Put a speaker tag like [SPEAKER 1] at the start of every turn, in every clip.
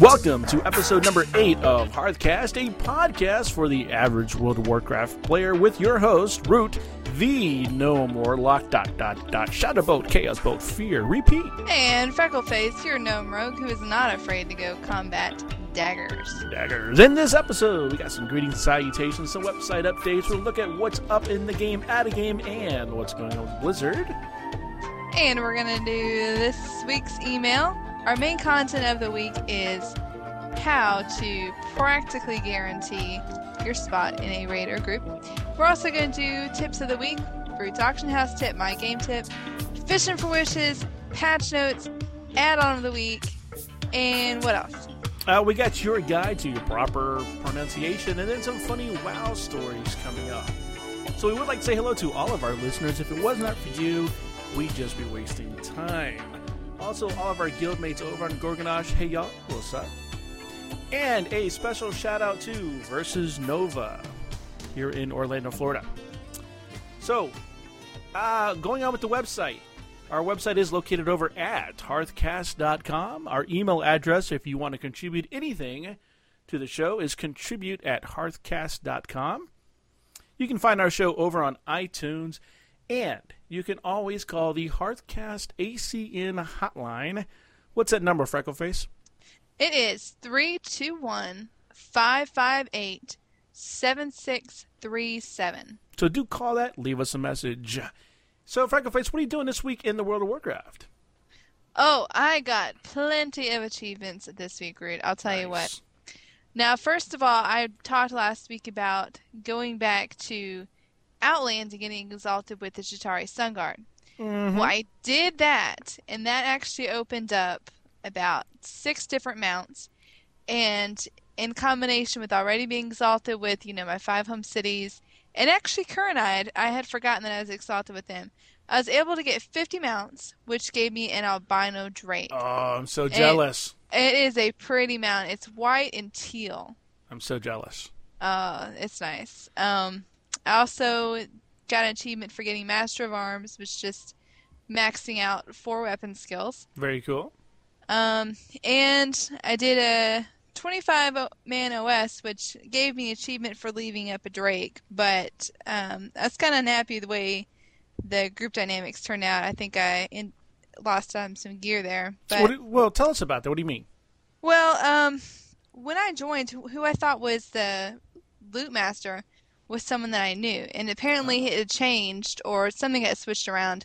[SPEAKER 1] Welcome to episode number eight of Hearthcast, a podcast for the average World of Warcraft player with your host, Root, the No More Lock dot dot dot Shadow Bolt, Chaos Bolt, Fear, Repeat.
[SPEAKER 2] And Freckleface, your gnome rogue who is not afraid to go combat daggers.
[SPEAKER 1] Daggers. In this episode, we got some greetings, salutations, some website updates. We'll look at what's up in the game, at a game, and what's going on with Blizzard.
[SPEAKER 2] And we're gonna do this week's email. Our main content of the week is how to practically guarantee your spot in a raid or group. We're also going to do tips of the week, Root's Auction House tip, my game tip, fishing for wishes, patch notes, add-on of the week, and what else?
[SPEAKER 1] Uh, we got your guide to your proper pronunciation and then some funny wow stories coming up. So we would like to say hello to all of our listeners. If it was not for you, we'd just be wasting time. Also, all of our guildmates over on Gorgonash, hey y'all, what's up? And a special shout out to Versus Nova here in Orlando, Florida. So, uh, going on with the website. Our website is located over at hearthcast.com. Our email address, if you want to contribute anything to the show, is contribute at hearthcast.com. You can find our show over on iTunes, and you can always call the Hearthcast ACN hotline. What's that number, Freckleface?
[SPEAKER 2] It is 321 558 7637.
[SPEAKER 1] So do call that, leave us a message. So, Freckleface, what are you doing this week in the World of Warcraft?
[SPEAKER 2] Oh, I got plenty of achievements this week, Root. I'll tell you what. Now, first of all, I talked last week about going back to Outlands and getting exalted with the Sha'tari Skyguard. Well, I did that, and that actually opened up about six different mounts. And in combination with already being exalted with, you know, my five home cities, and actually Kurenai, I had forgotten that I was exalted with them. I was able to get 50 mounts, which gave me an albino Drake.
[SPEAKER 1] Oh, I'm so jealous.
[SPEAKER 2] It is a pretty mount. It's white and teal.
[SPEAKER 1] I'm so jealous.
[SPEAKER 2] Uh, it's nice. Um, I also got an achievement for getting Master of Arms, which just maxing out four weapon skills.
[SPEAKER 1] Very cool.
[SPEAKER 2] Um, and I did a 25 man OS, which gave me achievement for leaving up a Drake. But um, I was kind of unhappy the way the group dynamics turned out. I think I in- lost um, some gear there. But
[SPEAKER 1] What well, tell us about that. What do you mean?
[SPEAKER 2] well, um, when I joined, who I thought was the loot master was someone that I knew, and apparently it had changed or something had switched around,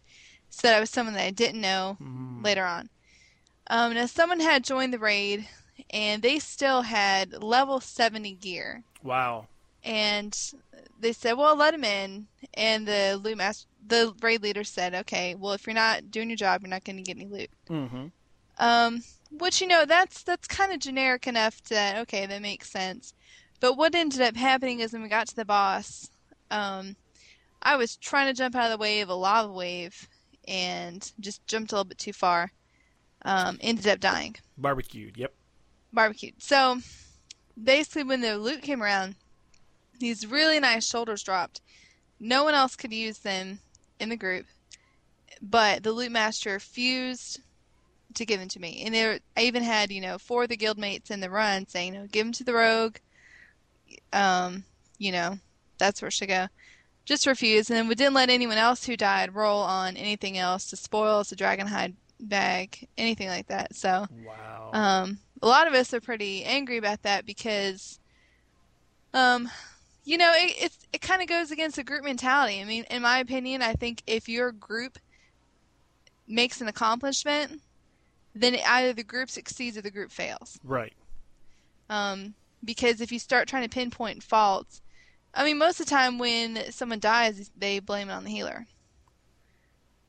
[SPEAKER 2] so that I was someone that I didn't know later on. Um, now someone had joined the raid, and they still had level seventy gear,
[SPEAKER 1] Wow.
[SPEAKER 2] and they said, "Well, let him in." And the loot master, the raid leader said, "Okay, well, if you're not doing your job, you're not going to get any loot."
[SPEAKER 1] Mm-hmm.
[SPEAKER 2] Um, which you know that's that's kind of generic enough that okay that makes sense. But what ended up happening is when we got to the boss, um, I was trying to jump out of the way of a lava wave and just jumped a little bit too far. Um, ended up dying,
[SPEAKER 1] Barbecued. Yep.
[SPEAKER 2] barbecued. So basically, when the loot came around, these really nice shoulders dropped. No one else could use them in the group, but the loot master refused to give them to me. And there, I even had you know four of the guildmates in the run saying, "No, give them to the rogue." Um, you know, that's where it should go. Just refused, and then we didn't let anyone else who died roll on anything else, the spoils, the dragon hide bag, anything like that. So,
[SPEAKER 1] Wow.
[SPEAKER 2] um, a lot of us are pretty angry about that because, um, you know, it it's, it kind of goes against the group mentality. I mean, in my opinion, I think if your group makes an accomplishment, then either the group succeeds or the group fails.
[SPEAKER 1] right.
[SPEAKER 2] Um, because if you start trying to pinpoint faults, I mean, most of the time when someone dies, they blame it on the healer.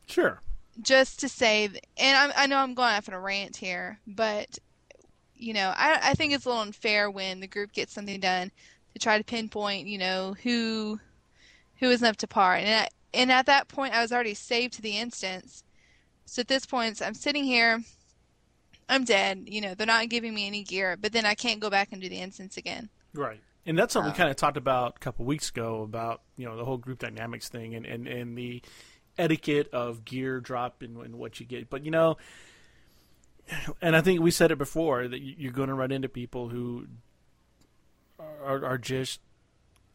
[SPEAKER 1] Sure.
[SPEAKER 2] just to say, and I'm, I know I'm going off on a rant here, but you know, I, I think it's a little unfair when the group gets something done to try to pinpoint, you know, who who isn't up to par. And I, and at that point, I was already saved to the instance. So at this point, I'm sitting here. I'm dead. You know, they're not giving me any gear, but then I can't go back and do the instance again.
[SPEAKER 1] Right. And that's something
[SPEAKER 2] Um,
[SPEAKER 1] we kind of talked about a couple weeks ago about, you know, the whole group dynamics thing and, and, and the etiquette of gear drop and, and what you get. But you know, and I think we said it before that you're going to run into people who are, are just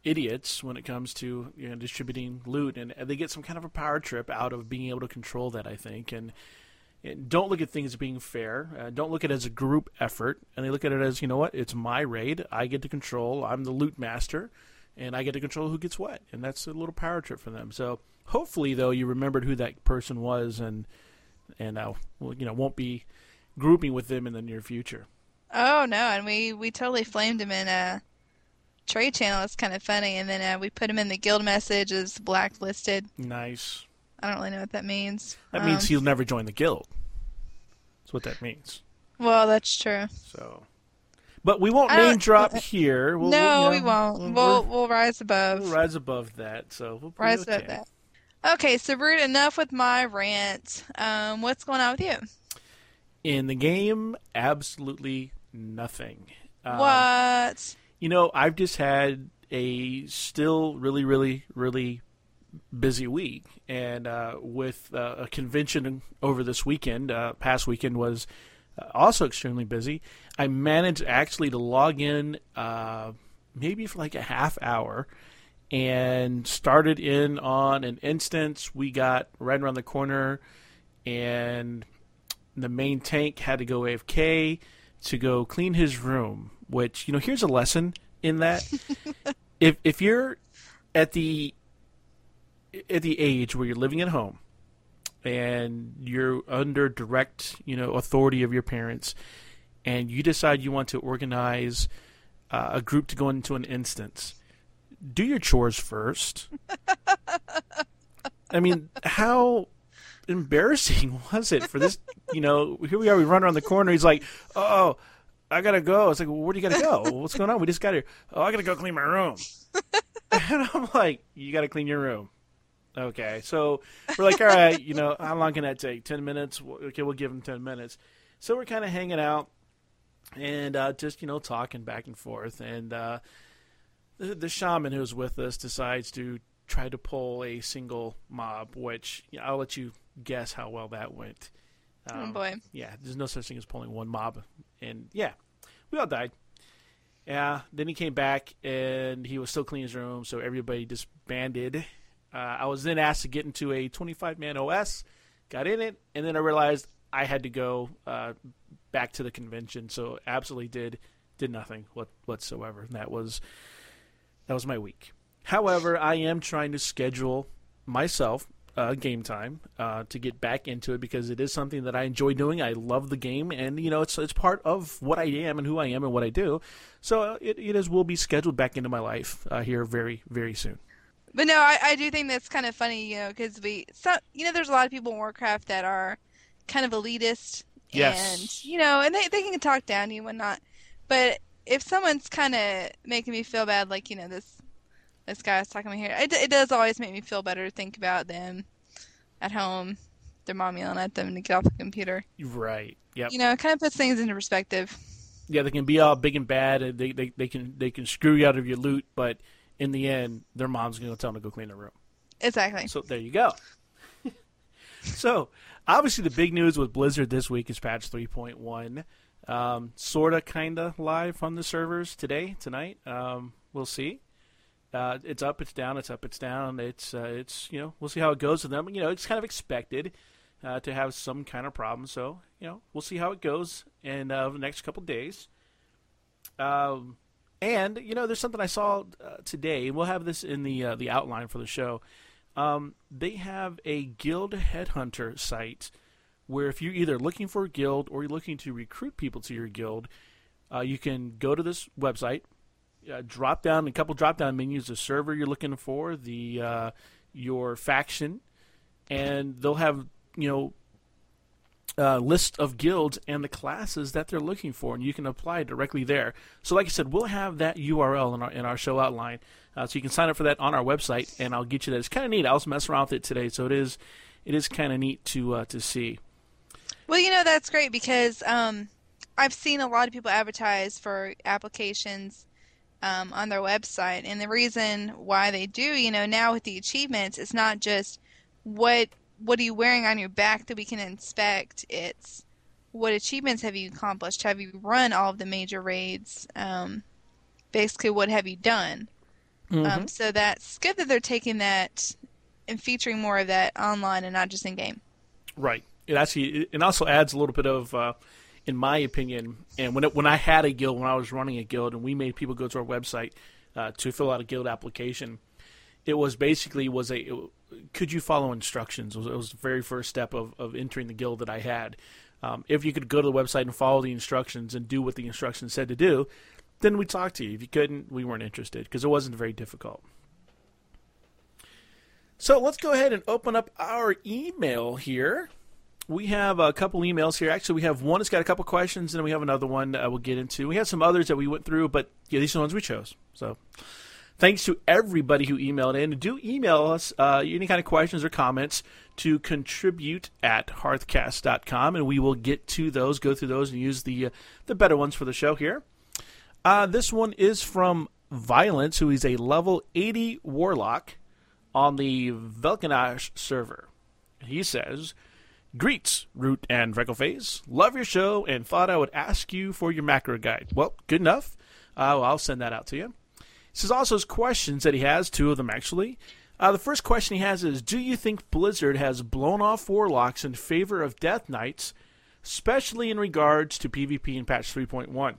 [SPEAKER 1] idiots when it comes to you know distributing loot, and they get some kind of a power trip out of being able to control that. I think, and don't look at things as being fair. Uh, don't look at it as a group effort, and they look at it as you know what, it's my raid. I get to control. I'm the loot master, and I get to control who gets what, and that's a little power trip for them. So hopefully, though, you remembered who that person was, and and uh, you know won't be grouping with them in the near future.
[SPEAKER 2] Oh no, and we we totally flamed him in a trade channel. It's kind of funny, and then uh, we put him in the guild message as blacklisted.
[SPEAKER 1] Nice.
[SPEAKER 2] I don't really know what that means.
[SPEAKER 1] That um, means he'll never join the guild. That's what that means.
[SPEAKER 2] Well, that's true.
[SPEAKER 1] So, but we won't name drop here.
[SPEAKER 2] We'll, no, we'll, you know, we won't. We'll we'll rise above.
[SPEAKER 1] We'll rise above that. So we'll
[SPEAKER 2] rise
[SPEAKER 1] okay.
[SPEAKER 2] above that. Okay, so Root, enough with my rant. Um, what's going on with you?
[SPEAKER 1] In the game, absolutely nothing.
[SPEAKER 2] Um, what?
[SPEAKER 1] You know, I've just had a still really, really, really busy week, and uh, with uh, a convention over this weekend, uh, past weekend was uh, also extremely busy. I managed actually to log in uh, maybe for like a half hour and started in on an instance. We got right around the corner, and the main tank had to go AFK to go clean his room. Which you know, here's a lesson in that: if if you're at the at the age where you're living at home and you're under direct you know authority of your parents, and you decide you want to organize uh, a group to go into an instance, do your chores first. I mean, how embarrassing was it for this? You know, here we are. We run around the corner. He's like, "Oh, I gotta go." It's like, well, "Where do you gotta go? What's going on? We just got here. Oh, I gotta go clean my room." and I'm like, "You gotta clean your room." Okay, so we're like, "All right, you know, how long can that take? Ten minutes? Okay, we'll give him ten minutes." So we're kind of hanging out and uh, just you know talking back and forth, and uh, the, the shaman who's with us decides to try to pull a single mob, which you know, I'll let you guess how well that went.
[SPEAKER 2] Oh, um, oh boy!
[SPEAKER 1] Yeah, there's no such thing as pulling one mob, and yeah, we all died. Yeah, then he came back and he was still cleaning his room, so everybody disbanded. Uh, I was then asked to get into a 25 man OS, got in it, and then I realized I had to go uh, back to the convention. So absolutely did did nothing what, whatsoever. That was that was my week. However, I am trying to schedule myself uh, game time uh, to get back into it because it is something that I enjoy doing. I love the game, and you know it's it's part of what I am and who I am and what I do. So uh, it it is will be scheduled back into my life uh, here very very soon.
[SPEAKER 2] But no, I, I do think that's kind of funny, you know, because we, so, you know, there's a lot of people in Warcraft that are kind of elitist,
[SPEAKER 1] yes.
[SPEAKER 2] and you know, and they they can talk down to you and whatnot. But if someone's kind of making me feel bad, like you know this this guy was talking to me here, it, it does always make me feel better to think about them at home, their mom yelling at them to get off the computer.
[SPEAKER 1] Right. Yep.
[SPEAKER 2] You know, it kind of puts things into perspective.
[SPEAKER 1] Yeah, they can be all big and bad, and they, they, they can they can screw you out of your loot, but in the end, their mom's going to tell them to go clean their room.
[SPEAKER 2] Exactly.
[SPEAKER 1] So there you go. so obviously, the big news with Blizzard this week is patch 3.1. Um, sorta, kinda live on the servers today, tonight. Um, we'll see. Uh, it's up, it's down, it's up, it's down. It's uh, it's you know we'll see how it goes with them. You know it's kind of expected uh, to have some kind of problem, so you know we'll see how it goes in uh, the next couple days. Um, and you know there's something I saw uh, today. We'll have this in the uh, the outline for the show. Um, they have a guild headhunter site where if you're either looking for a guild or you're looking to recruit people to your guild, you can go to this website uh, drop down a couple drop down menus the server you're looking for the uh, your faction and they'll have you know uh, list of guilds and the classes that they're looking for and you can apply directly there. So like i said we'll have that url in our in our show outline uh, so you can sign up for that on our website and i'll get you that. It's kind of neat. I was messing around with it today so it is it is kind of neat to uh, to see.
[SPEAKER 2] Well you know that's great because um, i've seen a lot of people advertise for applications um, on their website. And the reason why they do, you know, now with the achievements, it's not just what what are you wearing on your back that we can inspect. It's what achievements have you accomplished? Have you run all of the major raids? Um, basically, what have you done?
[SPEAKER 1] Mm-hmm.
[SPEAKER 2] Um, so that's good that they're taking that and featuring more of that online and not just in game.
[SPEAKER 1] Right. It actually it also adds a little bit of, uh, in my opinion, and when it, when I had a guild, when I was running a guild, and we made people go to our website uh, to fill out a guild application, it was basically was a could you follow instructions? It was, it was, the very first step of, of entering the guild that I had. Um, if you could go to the website and follow the instructions and do what the instructions said to do, then we talked to you. If you couldn't, we weren't interested because it wasn't very difficult. So let's go ahead and open up our email here. We have a couple emails here. Actually, we have one that's got a couple questions, and then we have another one that we'll get into. We have some others that we went through, but yeah, these are the ones we chose. So thanks to everybody who emailed in. Do email us uh, any kind of questions or comments to contribute at hearthcast.com, and we will get to those, go through those, and use the uh, the better ones for the show here. Uh, this one is from Violence, who is a level 80 warlock on the Vek'nilash server. He says, Greets, Root and Freckleface. Love your show and thought I would ask you for your macro guide. Well, good enough. Uh, well, I'll send that out to you. He says also his questions that he has, two of them actually. Uh, the first question he has is Do you think Blizzard has blown off Warlocks in favor of Death Knights, especially in regards to PvP in patch 3.1?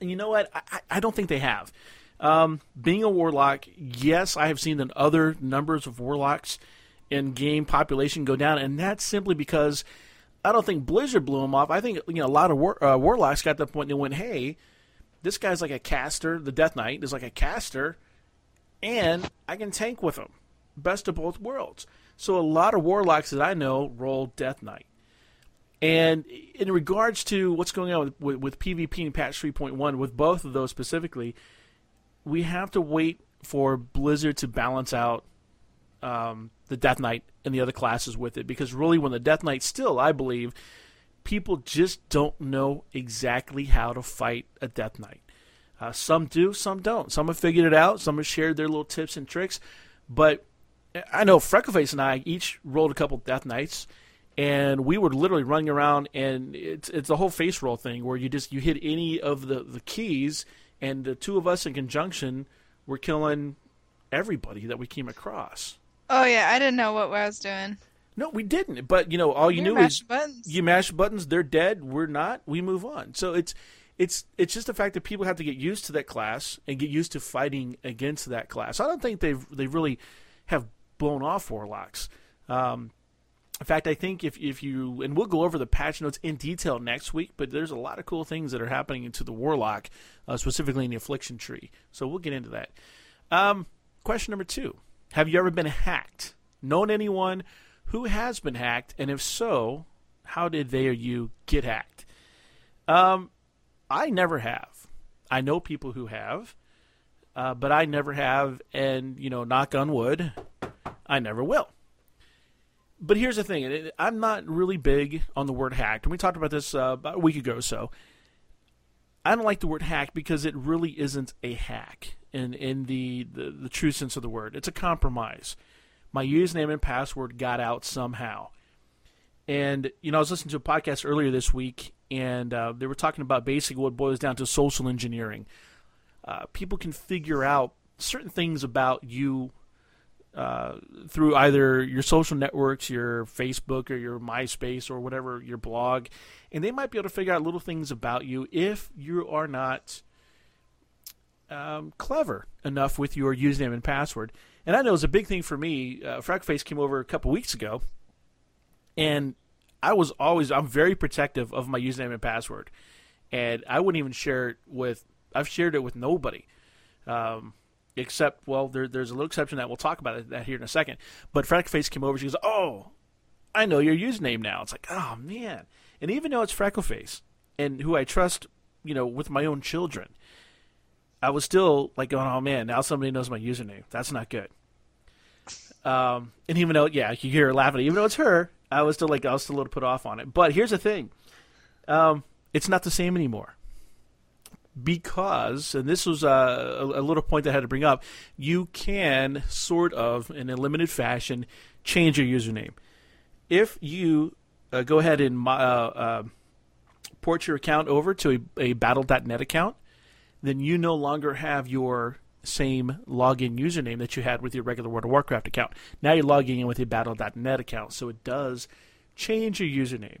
[SPEAKER 1] And you know what? I, I don't think they have. Um, being a warlock, yes, I have seen that other numbers of warlocks in game population go down, and that's simply because I don't think Blizzard blew them off. I think you know a lot of war, uh, warlocks got to the point they went, "Hey, this guy's like a caster. The Death Knight is like a caster, and I can tank with him. Best of both worlds." So a lot of warlocks that I know roll Death Knight. And in regards to what's going on with, with, with PvP and patch 3.1, with both of those specifically, we have to wait for Blizzard to balance out um, the Death Knight and the other classes with it because really, when the Death Knight still, I believe, people just don't know exactly how to fight a Death Knight. Uh, some do, some don't. Some have figured it out. Some have shared their little tips and tricks. But I know Freckleface and I each rolled a couple Death Knights, and we were literally running around, and it's it's a whole face roll thing where you just you hit any of the the keys and the two of us in conjunction were killing everybody that we came across.
[SPEAKER 2] Oh yeah, I didn't know what I was doing.
[SPEAKER 1] No, we didn't. But you know, all you
[SPEAKER 2] You're
[SPEAKER 1] knew is
[SPEAKER 2] buttons.
[SPEAKER 1] you mash buttons. They're dead. We're not. We move on. So it's it's it's just the fact that people have to get used to that class and get used to fighting against that class. I don't think they've they really have blown off warlocks. Um, in fact, I think if if you and we'll go over the patch notes in detail next week, but there's a lot of cool things that are happening into the warlock, uh, specifically in the affliction tree. So we'll get into that. Um, question number two: Have you ever been hacked? Known anyone who has been hacked, and if so, how did they or you get hacked? Um, I never have. I know people who have, uh, but I never have, and you know, knock on wood, I never will but here's the thing i'm not really big on the word hacked and we talked about this uh, about a week ago so i don't like the word hack because it really isn't a hack in, in the, the, the true sense of the word it's a compromise my username and password got out somehow and you know i was listening to a podcast earlier this week and uh, they were talking about basically what boils down to social engineering uh, people can figure out certain things about you uh, through either your social networks, your Facebook or your MySpace or whatever, your blog, and they might be able to figure out little things about you if you are not um, clever enough with your username and password. And I know it's a big thing for me. Uh, came over a couple weeks ago, and I was always I'm very protective of my username and password, and I wouldn't even share it with. I've shared it with nobody. Um, except well there, there's a little exception that we'll talk about that here in a second but freckleface came over she goes oh i know your username now it's like oh man and even though it's freckleface and who i trust you know with my own children i was still like going oh man now somebody knows my username. That's not good. Um, and even though yeah you hear her laughing. Even though it's her i was still like i was still a little put off on it. But here's the thing. Um, it's not the same anymore. Because, and this was a, a, little point that I had to bring up, you can sort of, in a limited fashion, change your username. If you uh, go ahead and uh, uh, port your account over to a, a Battle.net account, then you no longer have your same login username that you had with your regular World of Warcraft account. Now you're logging in with a Battle.net account, so it does change your username.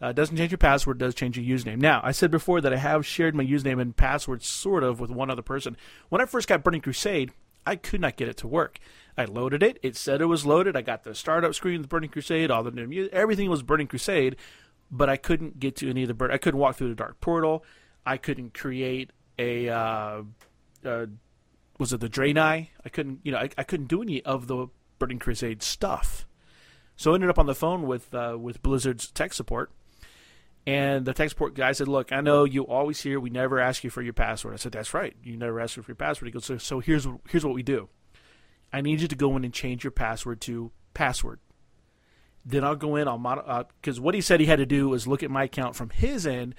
[SPEAKER 1] Uh, doesn't change your password, does change your username. Now, I said before that I have shared my username and password sort of with one other person. When I first got Burning Crusade, I could not get it to work. I loaded it. It said it was loaded. I got the startup screen with Burning Crusade, all the new music, everything was Burning Crusade, but I couldn't get to any of the burn. I couldn't walk through the dark portal. I couldn't create a uh, uh, was it the Draenei? I couldn't, you know, I, I couldn't do any of the Burning Crusade stuff. So I ended up on the phone with uh, with Blizzard's tech support, and the tech support guy said, "Look, I know you always hear we never ask you for your password." I said, "That's right, you never ask for your password." He goes, "So, so here's here's what we do. I need you to go in and change your password to password. Then I'll go in, I'll model because uh, what he said he had to do was look at my account from his end."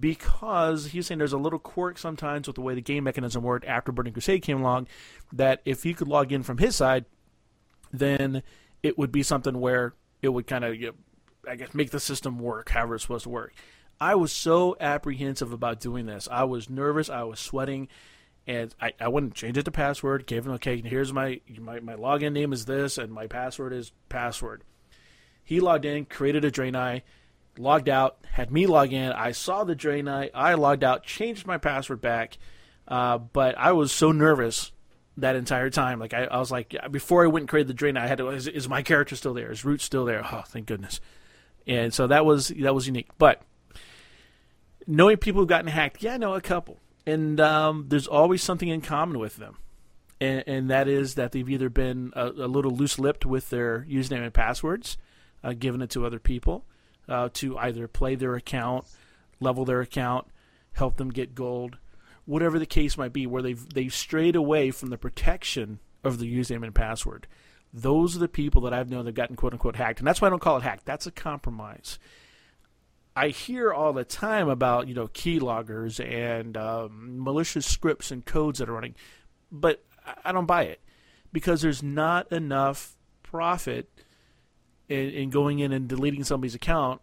[SPEAKER 1] Because he's saying there's a little quirk sometimes with the way the game mechanism worked after Burning Crusade came along that if he could log in from his side, then it would be something where it would kind of, you know, I guess, make the system work however it's supposed to work. I was so apprehensive about doing this. I was nervous. I was sweating. And I, I wouldn't change it to password. Gave him, okay, here's my, my, my login name is this, and my password is password. He logged in, created a Draenei, logged out, had me log in. I saw the Draenei. I logged out, changed my password back. Uh, but I was so nervous that entire time. Like I, I, was like, before I went and created the Draenei, I had to. Is, is my character still there? Is Root still there? Oh, thank goodness. And so that was that was unique. But knowing people who've gotten hacked, yeah, I know a couple, and um, there's always something in common with them. And, and that is that they've either been a, a little loose-lipped with their username and passwords, uh, given it to other people, uh, to either play their account, level their account, help them get gold, whatever the case might be, where they've they've strayed away from the protection of the username and password. Those are the people that I've known that have gotten quote unquote hacked, and that's why I don't call it hacked. That's a compromise. I hear all the time about you know keyloggers and um, malicious scripts and codes that are running, but I don't buy it because there's not enough profit in, in going in and deleting somebody's account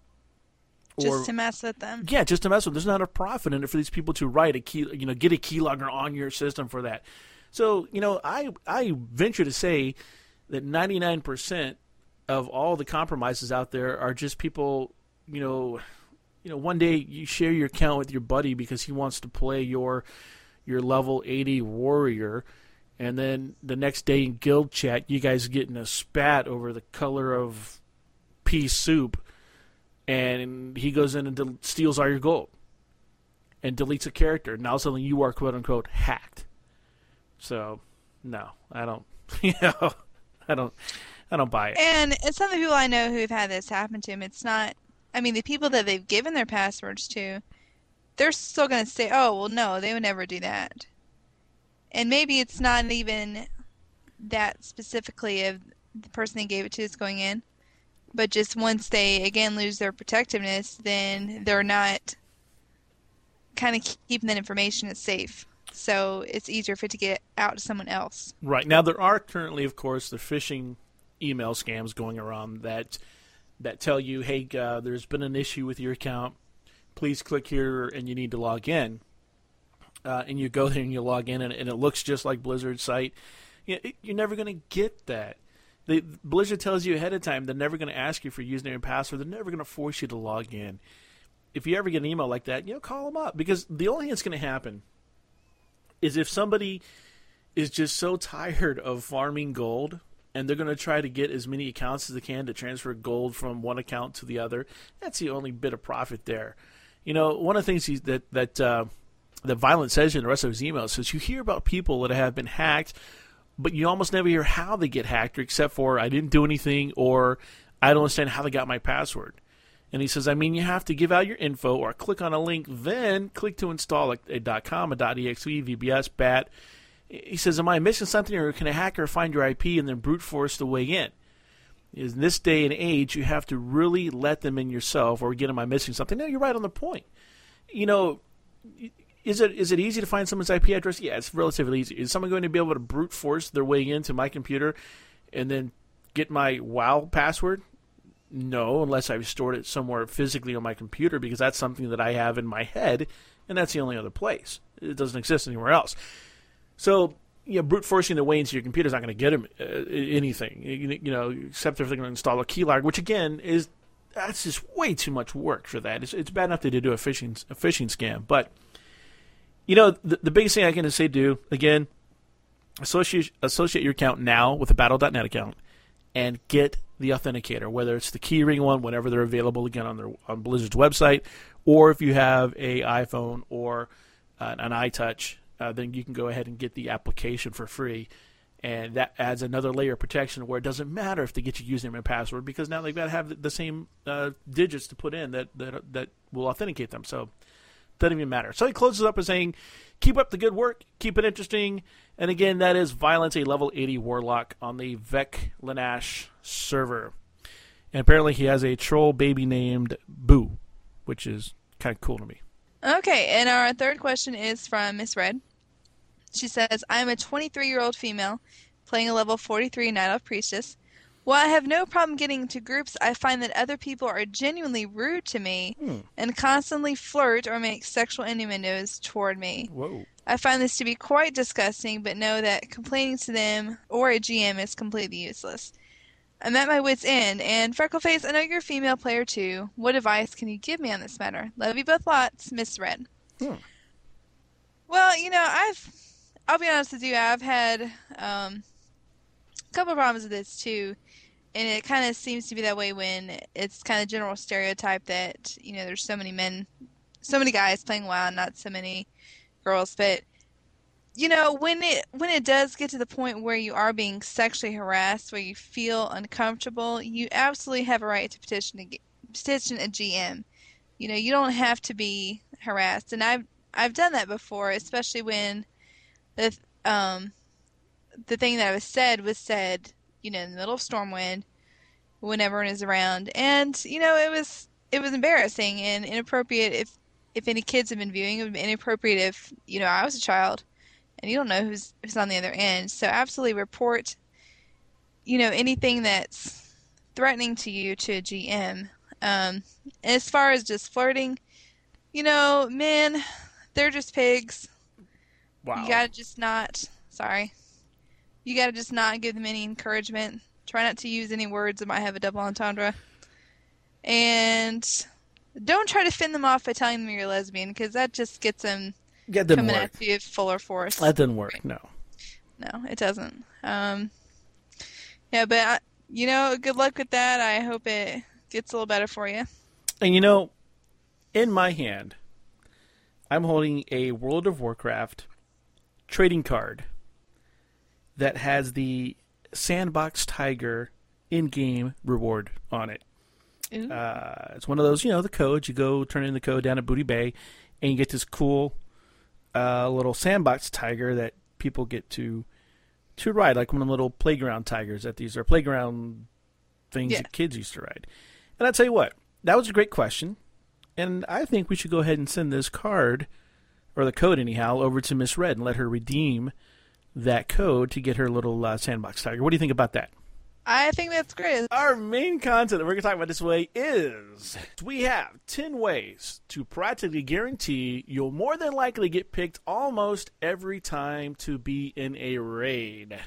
[SPEAKER 2] or, just to mess with them.
[SPEAKER 1] Yeah, just to mess with. Them. There's not a profit in it for these people to write a key, you know, get a keylogger on your system for that. So, you know, I I venture to say that 99% of all the compromises out there are just people, you know, you know, one day you share your account with your buddy because he wants to play your your level 80 warrior and then the next day in guild chat, you guys get in a spat over the color of pea soup, and he goes in and steals all your gold and deletes a character. Now suddenly you are quote unquote hacked. So, no, I don't. You know, I don't. I don't buy it.
[SPEAKER 2] And some of the people I know who've had this happen to them, it's not. I mean, the people that they've given their passwords to, they're still going to say, "Oh, well, no, they would never do that." And maybe it's not even that specifically of the person they gave it to is going in, but just once they again lose their protectiveness, then they're not kind of keeping that information as safe. So it's easier for it to get out to someone else.
[SPEAKER 1] Right now, there are currently, of course, the phishing email scams going around that that tell you, "Hey, uh, there's been an issue with your account. Please click here, and you need to log in." Uh, and you go there and you log in and, and it looks just like Blizzard's site, you know, you're never going to get that. Blizzard tells you ahead of time they're never going to ask you for username and password. They're never going to force you to log in. If you ever get an email like that, you know, call them up because the only thing that's going to happen is if somebody is just so tired of farming gold and they're going to try to get as many accounts as they can to transfer gold from one account to the other. That's the only bit of profit there. You know, one of the things that that uh, that Violet says in the rest of his emails is you hear about people that have been hacked, but you almost never hear how they get hacked, except for I didn't do anything or I don't understand how they got my password. And he says, I mean, you have to give out your info or click on a link, then click to install a, a .com, a .exe, VBS, BAT. He says, am I missing something or can a hacker find your IP and then brute force the way in? In this day and age, you have to really let them in yourself or again, am I missing something? No, you're right on the point. You know, is it is it easy to find someone's IP address? Yeah, it's relatively easy. Is someone going to be able to brute force their way into my computer and then get my WoW password? No, unless I've stored it somewhere physically on my computer because that's something that I have in my head, and that's the only other place. It doesn't exist anywhere else. So, you know, brute forcing the way into your computer is not going to get them uh, anything. You, you know, except if they're going to install a keylogger, which again is that's just way too much work for that. It's, it's bad enough to do a phishing a phishing scam, but you know, the, the biggest thing I can say do again, associate associate your account now with a Battle.net account and get the authenticator, whether it's the keyring one, whenever they're available again on their on Blizzard's website, or if you have a iPhone or uh, an iTouch, uh, then you can go ahead and get the application for free. And that adds another layer of protection where it doesn't matter if they get your username and password because now they've got to have the same uh, digits to put in that, that that will authenticate them. So doesn't even matter. So he closes up by saying, "Keep up the good work. Keep it interesting." And again, that is Violence, a level 80 warlock on the Vec Lanash server. And apparently, he has a troll baby named Boo, which is kind of cool to me.
[SPEAKER 2] Okay, and our third question is from Miss Red. She says, I'm a 23 year old female playing a level 43 Night Elf Priestess. While I have no problem getting into groups, I find that other people are genuinely rude to me
[SPEAKER 1] Hmm.
[SPEAKER 2] and constantly flirt or make sexual innuendos toward me.
[SPEAKER 1] Whoa.
[SPEAKER 2] I find this to be quite disgusting, but know that complaining to them or a GM is completely useless. I'm at my wit's end, and Freckleface, I know you're a female player too. What advice can you give me on this matter? Love you both lots, Miss Red.
[SPEAKER 1] Hmm.
[SPEAKER 2] Well, you know, I've, I'll be honest with you, I've had um, a couple of problems with this too, and it kind of seems to be that way when it's kind of general stereotype that you know there's so many men, so many guys playing WoW, not so many girls, but you know when it when it does get to the point where you are being sexually harassed where you feel uncomfortable you absolutely have a right to petition a, petition a GM you know you don't have to be harassed. And I've I've done that before especially when the um the thing that was said was said you know in the middle of Stormwind when everyone is around and you know it was it was embarrassing and inappropriate if if any kids have been viewing it would be inappropriate if you know I was a child and you don't know who's who's on the other end. So absolutely report, you know, anything that's threatening to you to a GM. Um, as far as just flirting, you know, men, they're just pigs.
[SPEAKER 1] Wow.
[SPEAKER 2] You gotta just not. Sorry. You gotta just not give them any encouragement. Try not to use any words that might have a double entendre. And don't try to fend them off by telling them you're a lesbian, because that just gets them
[SPEAKER 1] That didn't
[SPEAKER 2] coming
[SPEAKER 1] work.
[SPEAKER 2] at you fuller force.
[SPEAKER 1] That didn't work. No.
[SPEAKER 2] No, it doesn't. Um, yeah, but I, you know, good luck with that. I hope it gets a little better for you.
[SPEAKER 1] And you know, in my hand, I'm holding a World of Warcraft trading card that has the Sandbox Tiger in-game reward on it. Uh, it's one of those, you know, the codes. You go turn in the code down at Booty Bay, and you get this cool uh, little sandbox tiger that people get to to ride, like one of the little playground tigers that these are playground things
[SPEAKER 2] Yeah.
[SPEAKER 1] that kids used to ride. And I tell you what, that was a great question, and I think we should go ahead and send this card or the code anyhow over to Miss Red and let her redeem that code to get her little uh, sandbox tiger. What do you think about that?
[SPEAKER 2] I think that's great.
[SPEAKER 1] Our main content that we're going to talk about this way is we have 10 ways to practically guarantee you'll more than likely get picked almost every time to be in a raid.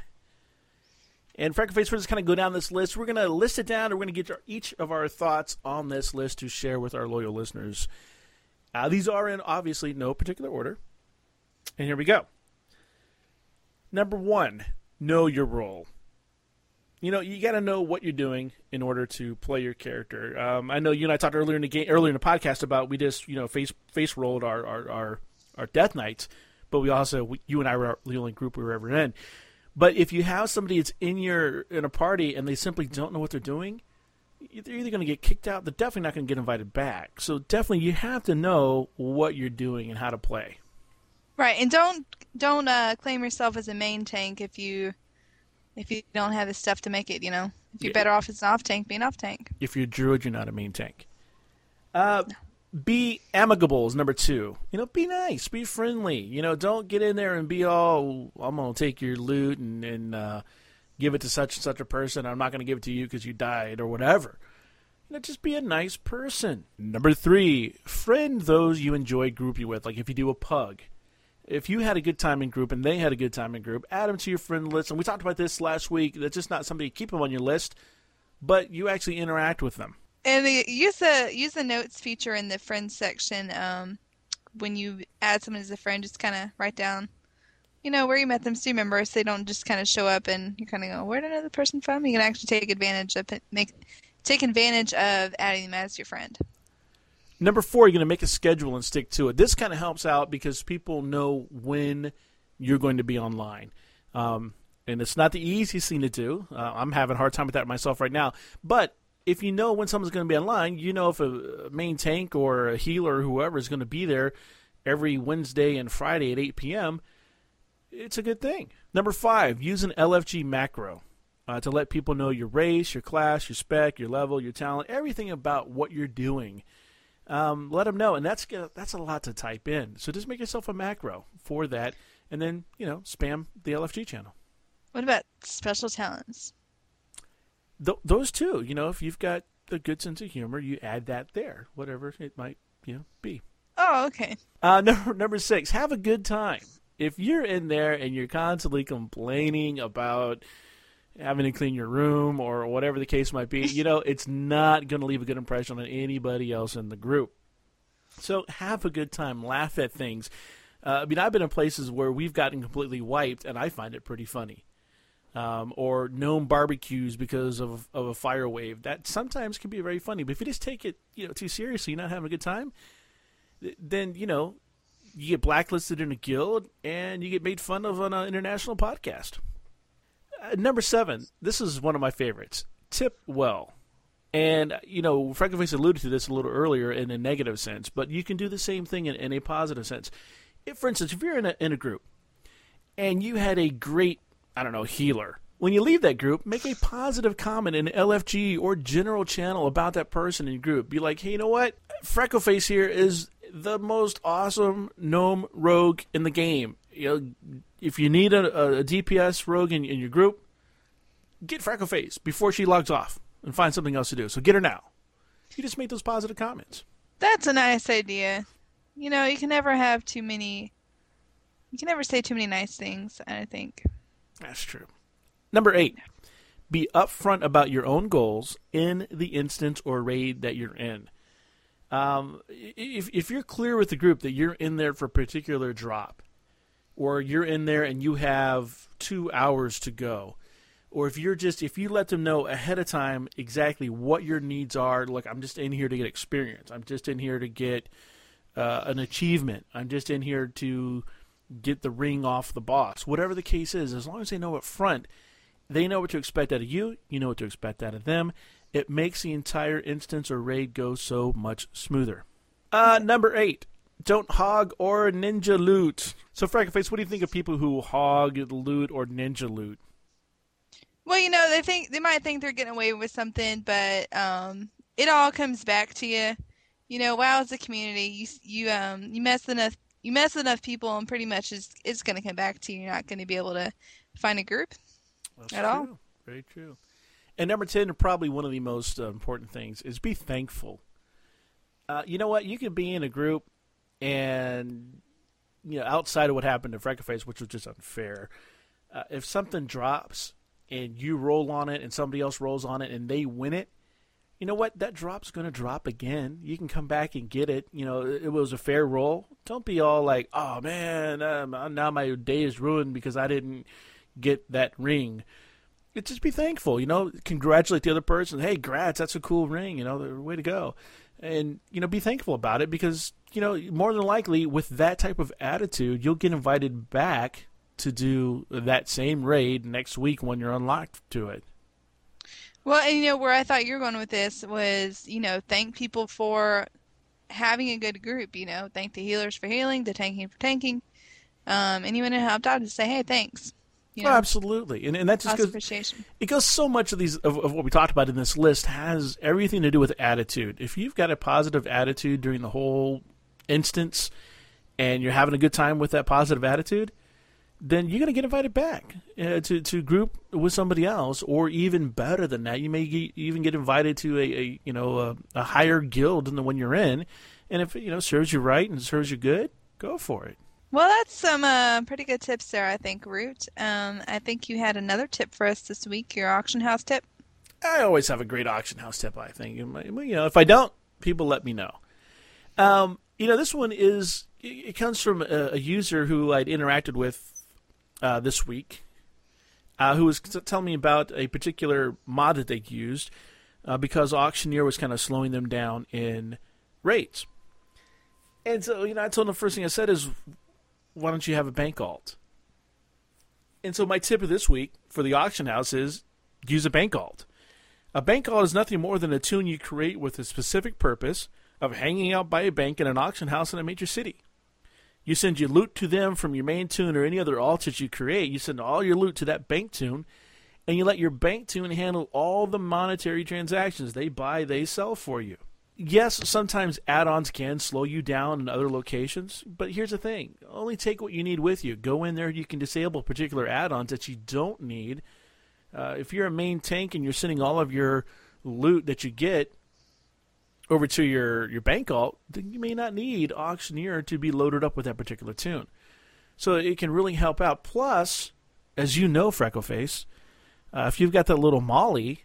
[SPEAKER 1] And Freckleface, we're just kind of go down this list. We're going to list it down, and we're going to get each of our thoughts on this list to share with our loyal listeners. Uh, these are in obviously no particular order. And here we go. Number one, know your role you know you got to know what you're doing in order to play your character. Um, I know you and I talked earlier in the game, earlier in the podcast about we just you know face face rolled our our our, our death knights, but we also we, you and I were the only group we were ever in. But if you have somebody that's in your in a party and they simply don't know what they're doing, they're either going to get kicked out. They're definitely not going to get invited back. So definitely you have to know what you're doing and how to play.
[SPEAKER 2] Right, and don't don't uh, claim yourself as a main tank if you if you don't have the stuff to make it. You know, if you're
[SPEAKER 1] Yeah.
[SPEAKER 2] better off as an off tank, be an off tank.
[SPEAKER 1] if you're a druid, you're not a main tank. Uh, be amicable is number two. You know, be nice, be friendly. You know, don't get in there and be all, I'm gonna take your loot and and uh, give it to such and such a person. I'm not going to give it to you because you died or whatever. You know, just be a nice person. Number three, friend those you enjoy grouping with. Like if you do a pug, if you had a good time in group and they had a good time in group, add them to your friend list. And we talked about this last week. That's just not somebody keep them on your list, but you actually interact with them.
[SPEAKER 2] And use the use the notes feature in the friends section. Um, when you add someone as a friend, just kind of write down, you know, where you met them, so you remember, so they don't just kind of show up and you kind of go, where did the person from? You can actually take advantage of make take advantage of adding them as your friend.
[SPEAKER 1] Number four, you're going to make a schedule and stick to it. This kind of helps out because people know when you're going to be online. Um, and it's not the easiest thing to do. Uh, I'm having a hard time with that myself right now. But if you know when someone's going to be online, you know if a main tank or a healer or whoever is going to be there every Wednesday and Friday at 8 p.m., it's a good thing. Number five, use an LFG macro uh, to let people know your race, your class, your spec, your level, your talent, everything about what you're doing. Um, let them know, and that's that's a lot to type in. So just make yourself a macro for that, and then you know spam the LFG channel.
[SPEAKER 2] What about special talents?
[SPEAKER 1] Th- those two, you know, if you've got a good sense of humor, you add that there, whatever it might you know be.
[SPEAKER 2] Oh, okay.
[SPEAKER 1] Uh, number number six, have a good time. If you're in there and you're constantly complaining about having to clean your room or whatever the case might be, you know, it's not going to leave a good impression on anybody else in the group. So have a good time, laugh at things. Uh, I mean, I've been in places where we've gotten completely wiped, and I find it pretty funny. Um, or gnome barbecues because of of a fire wave. That sometimes can be very funny. But if you just take it, you know, too seriously, you're not having a good time, then you know, you get blacklisted in a guild and you get made fun of on an international podcast. Uh, number seven, this is one of my favorites. Tip well. And, you know, Freckleface alluded to this a little earlier in a negative sense, but you can do the same thing in, in a positive sense. If, for instance, if you're in a, in a group and you had a great, I don't know, healer, when you leave that group, make a positive comment in LFG or general channel about that person in group. Be like, hey, you know what? Freckleface here is the most awesome gnome rogue in the game. You know, if you need a, a DPS rogue in, in your group, get Freckleface before she logs off and find something else to do. So get her now. You just make those positive comments.
[SPEAKER 2] That's a nice idea. You know, you can never have too many. You can never say too many nice things. I think.
[SPEAKER 1] That's true. Number eight, be upfront about your own goals in the instance or raid that you're in. Um, if if you're clear with the group that you're in there for a particular drop, or you're in there and you have two hours to go, or if you're just if you let them know ahead of time exactly what your needs are, look, I'm just in here to get experience. I'm just in here to get uh, an achievement. I'm just in here to get the ring off the boss. Whatever the case is, as long as they know up front, they know what to expect out of you. You know what to expect out of them. It makes the entire instance or raid go so much smoother. Uh, number eight, don't hog or ninja loot. So, Freckleface, what do you think of people who hog loot or ninja loot?
[SPEAKER 2] Well, you know, they think they might think they're getting away with something, but um, it all comes back to you. You know, WoW is a community. You you um you mess enough you mess enough people, and pretty much it's it's going to come back to you. You're not going to be able to find a group
[SPEAKER 1] That's
[SPEAKER 2] at
[SPEAKER 1] true.
[SPEAKER 2] all.
[SPEAKER 1] Very true. And number 10, probably one of the most uh, important things, is be thankful. Uh, you know what? You can be in a group and, you know, outside of what happened to Freckleface, which was just unfair, uh, if something drops and you roll on it and somebody else rolls on it and they win it, you know what? That drop's going to drop again. You can come back and get it. You know, it, was a fair roll. Don't be all like, oh, man, um, now my day is ruined because I didn't get that ring just be thankful, you know, congratulate the other person. Hey, grats, that's a cool ring, you know, way to go. And, you know, be thankful about it because, you know, more than likely with that type of attitude, you'll get invited back to do that same raid next week when you're unlocked to it.
[SPEAKER 2] Well, and you know where I thought you were going with this was, you know, thank people for having a good group. You know, thank the healers for healing, the tanking for tanking. Um, anyone who helped out, just say, hey, thanks. You know,
[SPEAKER 1] oh, absolutely, and and that just goes.
[SPEAKER 2] appreciation.
[SPEAKER 1] It goes so much of these of, of what we talked about in this list has everything to do with attitude. If you've got a positive attitude during the whole instance, and you're having a good time with that positive attitude, then you're going to get invited back uh, to to group with somebody else, or even better than that, you may get, even get invited to a, a you know a, a, higher guild than the one you're in, and if you know serves you right and serves you good, go for it.
[SPEAKER 2] Well, that's some uh, pretty good tips there, I think, Root. Um, I think you had another tip for us this week, your auction house tip.
[SPEAKER 1] I always have a great auction house tip. I think you know if I don't, people let me know. Um, you know, this one is it comes from a, a user who I'd interacted with uh, this week, uh, who was telling me about a particular mod that they'd used uh, because Auctioneer was kind of slowing them down in rates. And so, you know, I told him the first thing I said is, why don't you have a bank alt? And so, my tip of this week for the auction house is use a bank alt. A bank alt is nothing more than a toon you create with a specific purpose of hanging out by a bank in an auction house in a major city. You send your loot to them from your main toon or any other altars you create. You send all your loot to that bank toon, and you let your bank toon handle all the monetary transactions. They buy, they sell for you. Yes, sometimes add ons can slow you down in other locations, but here's the thing only take what you need with you. Go in there, you can disable particular add ons that you don't need. Uh, if you're a main tank and you're sending all of your loot that you get over to your, your bank alt, then you may not need Auctioneer to be loaded up with that particular toon. So it can really help out. Plus, as you know, Freckleface, uh, if you've got that little MOLL-E,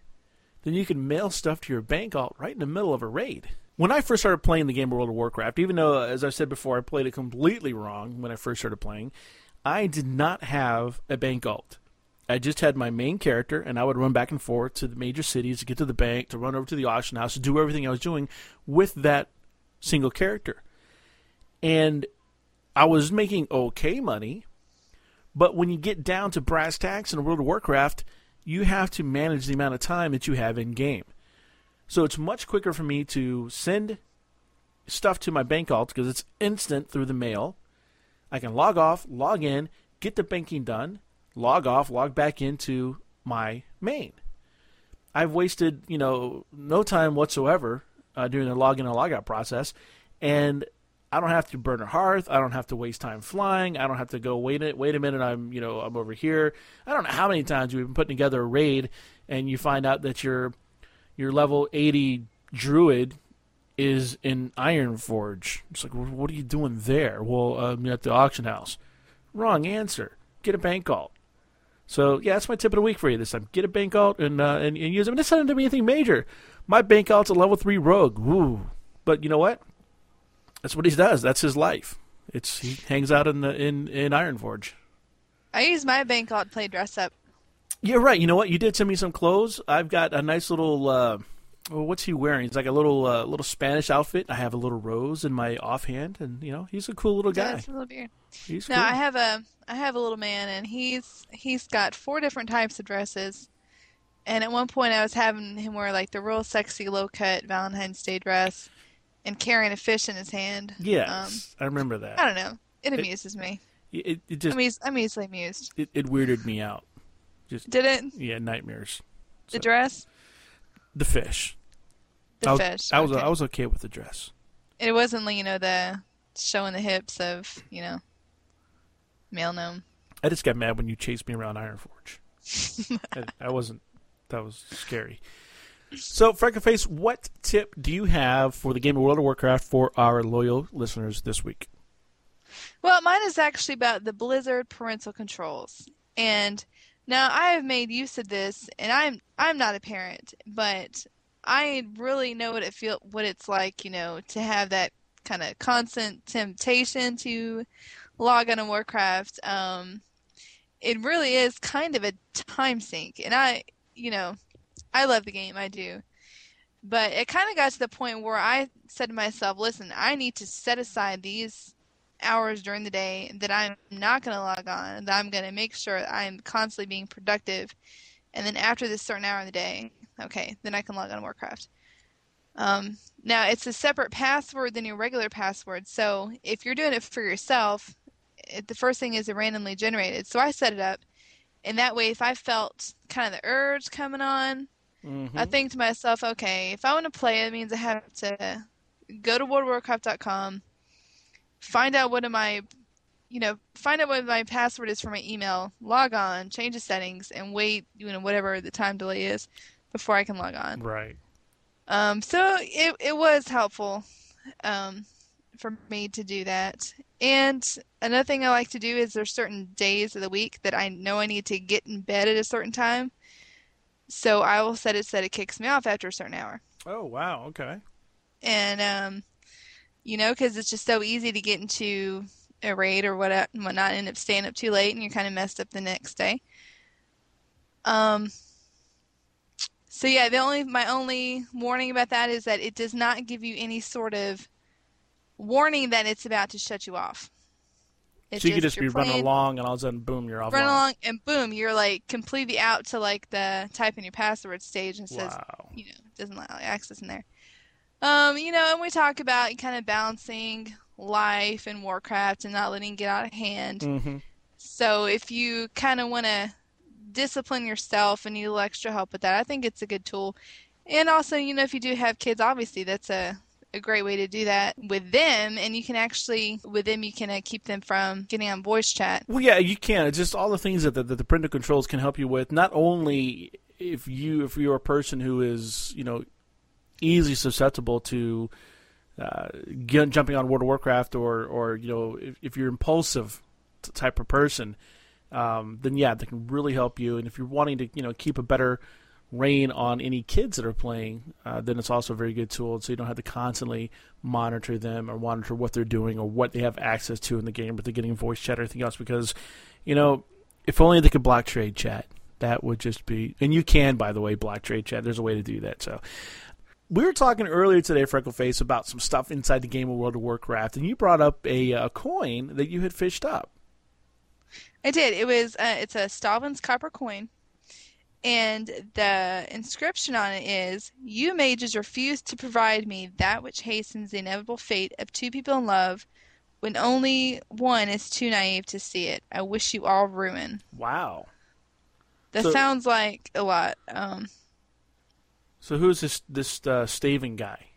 [SPEAKER 1] then you can mail stuff to your bank alt right in the middle of a raid. When I first started playing the game of World of Warcraft, even though, as I said before, I played it completely wrong when I first started playing, I did not have a bank alt. I just had my main character, and I would run back and forth to the major cities to get to the bank, to run over to the auction house, to do everything I was doing with that single character. And I was making okay money, but when you get down to brass tacks in World of Warcraft, you have to manage the amount of time that you have in game. So it's much quicker for me to send stuff to my bank alt because it's instant through the mail. I can log off, log in, get the banking done, log off, log back into my main. I've wasted, you know, no time whatsoever uh, doing the login and logout process, and I don't have to burn a hearth. I don't have to waste time flying. I don't have to go wait a, wait a minute. I'm you know I'm over here. I don't know how many times we've been putting together a raid, and you find out that your your level 80 druid is in Ironforge. It's like, what are you doing there? Well, um, at the auction house. Wrong answer. Get a bank alt. So yeah, that's my tip of the week for you this time. Get a bank alt and uh, and, and use it. And this doesn't be anything major. My bank alt's a level three rogue. Woo. But you know what? That's what he does. That's his life. It's he hangs out in the in in Ironforge.
[SPEAKER 2] I use my bank alt to play dress up.
[SPEAKER 1] You're right. You know what? You did send me some clothes. I've got a nice little. Uh, well, what's he wearing? He's like a little uh, little Spanish outfit. I have a little rose in my offhand, and you know he's a cool little guy.
[SPEAKER 2] a little beard.
[SPEAKER 1] He's
[SPEAKER 2] now
[SPEAKER 1] cool.
[SPEAKER 2] I have a I have a little man, and he's he's got four different types of dresses. And at one point, I was having him wear like the real sexy low cut Valentine's Day dress, and carrying a fish in his hand.
[SPEAKER 1] Yes,
[SPEAKER 2] Um,
[SPEAKER 1] I remember that.
[SPEAKER 2] I don't know. It amuses me.
[SPEAKER 1] It, it just
[SPEAKER 2] I'm, eas- I'm easily amused.
[SPEAKER 1] it, it weirded me out. Just
[SPEAKER 2] Did it?
[SPEAKER 1] yeah, nightmares.
[SPEAKER 2] The
[SPEAKER 1] So-
[SPEAKER 2] dress?
[SPEAKER 1] The fish.
[SPEAKER 2] The
[SPEAKER 1] I was,
[SPEAKER 2] fish.
[SPEAKER 1] I was
[SPEAKER 2] okay.
[SPEAKER 1] I was okay with the dress.
[SPEAKER 2] It wasn't, like, you know, the showing the hips of, you know, male gnome.
[SPEAKER 1] I just got mad when you chased me around Ironforge. I, I wasn't. That was scary. So, Freckleface, what tip do you have for the game of World of Warcraft for our loyal listeners this week?
[SPEAKER 2] Well, mine is actually about the Blizzard parental controls. And now I have made use of this, and I'm I'm not a parent, but I really know what it feel what it's like, you know, to have that kind of constant temptation to log on to Warcraft. Um, it really is kind of a time sink, and I, you know, I love the game, I do. But it kind of got to the point where I said to myself, "Listen, I need to set aside these hours during the day that I'm not going to log on, that I'm going to make sure I'm constantly being productive. And then after this certain hour of the day, okay, then I can log on to Warcraft. Um, now, it's a separate password than your regular password. So if you're doing it for yourself, it, the first thing is it randomly generated. So I set it up. And that way, if I felt kind of the urge coming on,
[SPEAKER 1] Mm-hmm.
[SPEAKER 2] I think to myself, okay, if I want to play, it means I have to go to worldofwarcraft.com, find out what I you know, find out what my password is for my email, log on, change the settings, and wait, you know, whatever the time delay is before I can log on.
[SPEAKER 1] Right.
[SPEAKER 2] Um, so it it was helpful um, for me to do that. And another thing I like to do is there's certain days of the week that I know I need to get in bed at a certain time. So I will set it so that it kicks me off after a certain hour.
[SPEAKER 1] Oh wow. Okay.
[SPEAKER 2] And um, you know, because it's just so easy to get into a raid or what whatnot, and end up staying up too late, and you're kind of messed up the next day. Um. So yeah, the only my only warning about that is that it does not give you any sort of warning that it's about to shut you off.
[SPEAKER 1] It's so you could just be playing, running along, and all of a sudden, boom, you're off.
[SPEAKER 2] Run along, and boom, you're like completely out to like the typing your password stage, and says,
[SPEAKER 1] wow.
[SPEAKER 2] you know, doesn't allow access in there. Um, you know, and we talk about kind of balancing life and Warcraft and not letting it get out of hand.
[SPEAKER 1] Mm-hmm.
[SPEAKER 2] So if you kind of want to discipline yourself and need a little extra help with that, I think it's a good tool. And also, you know, if you do have kids, obviously that's a a great way to do that with them and you can actually with them you can uh, keep them from getting on voice chat
[SPEAKER 1] well yeah you can it's just all the things that the, that the parental controls can help you with not only if you if you're a person who is you know easily susceptible to uh, jumping on World of Warcraft, or or you know if, if you're impulsive type of person, um, then yeah, they can really help you. And if you're wanting to you know keep a better rein on any kids that are playing, uh, then it's also a very good tool. So you don't have to constantly monitor them or monitor what they're doing or what they have access to in the game, but they're getting voice chat or anything else. Because you know, if only they could block trade chat. That would just be, and you can, by the way, block trade chat. There's a way to do that. So, we were talking earlier today, Freckleface, about some stuff inside the game of World of Warcraft, and you brought up a, a coin that you had fished up.
[SPEAKER 2] I did. It was uh, it's a Stalvan's copper coin, and the inscription on it is: "You mages refuse to provide me that which hastens the inevitable fate of two people in love, when only one is too naive to see it. I wish you all ruin."
[SPEAKER 1] Wow.
[SPEAKER 2] That so, sounds like a lot. Um,
[SPEAKER 1] so who's this this uh, Staving guy?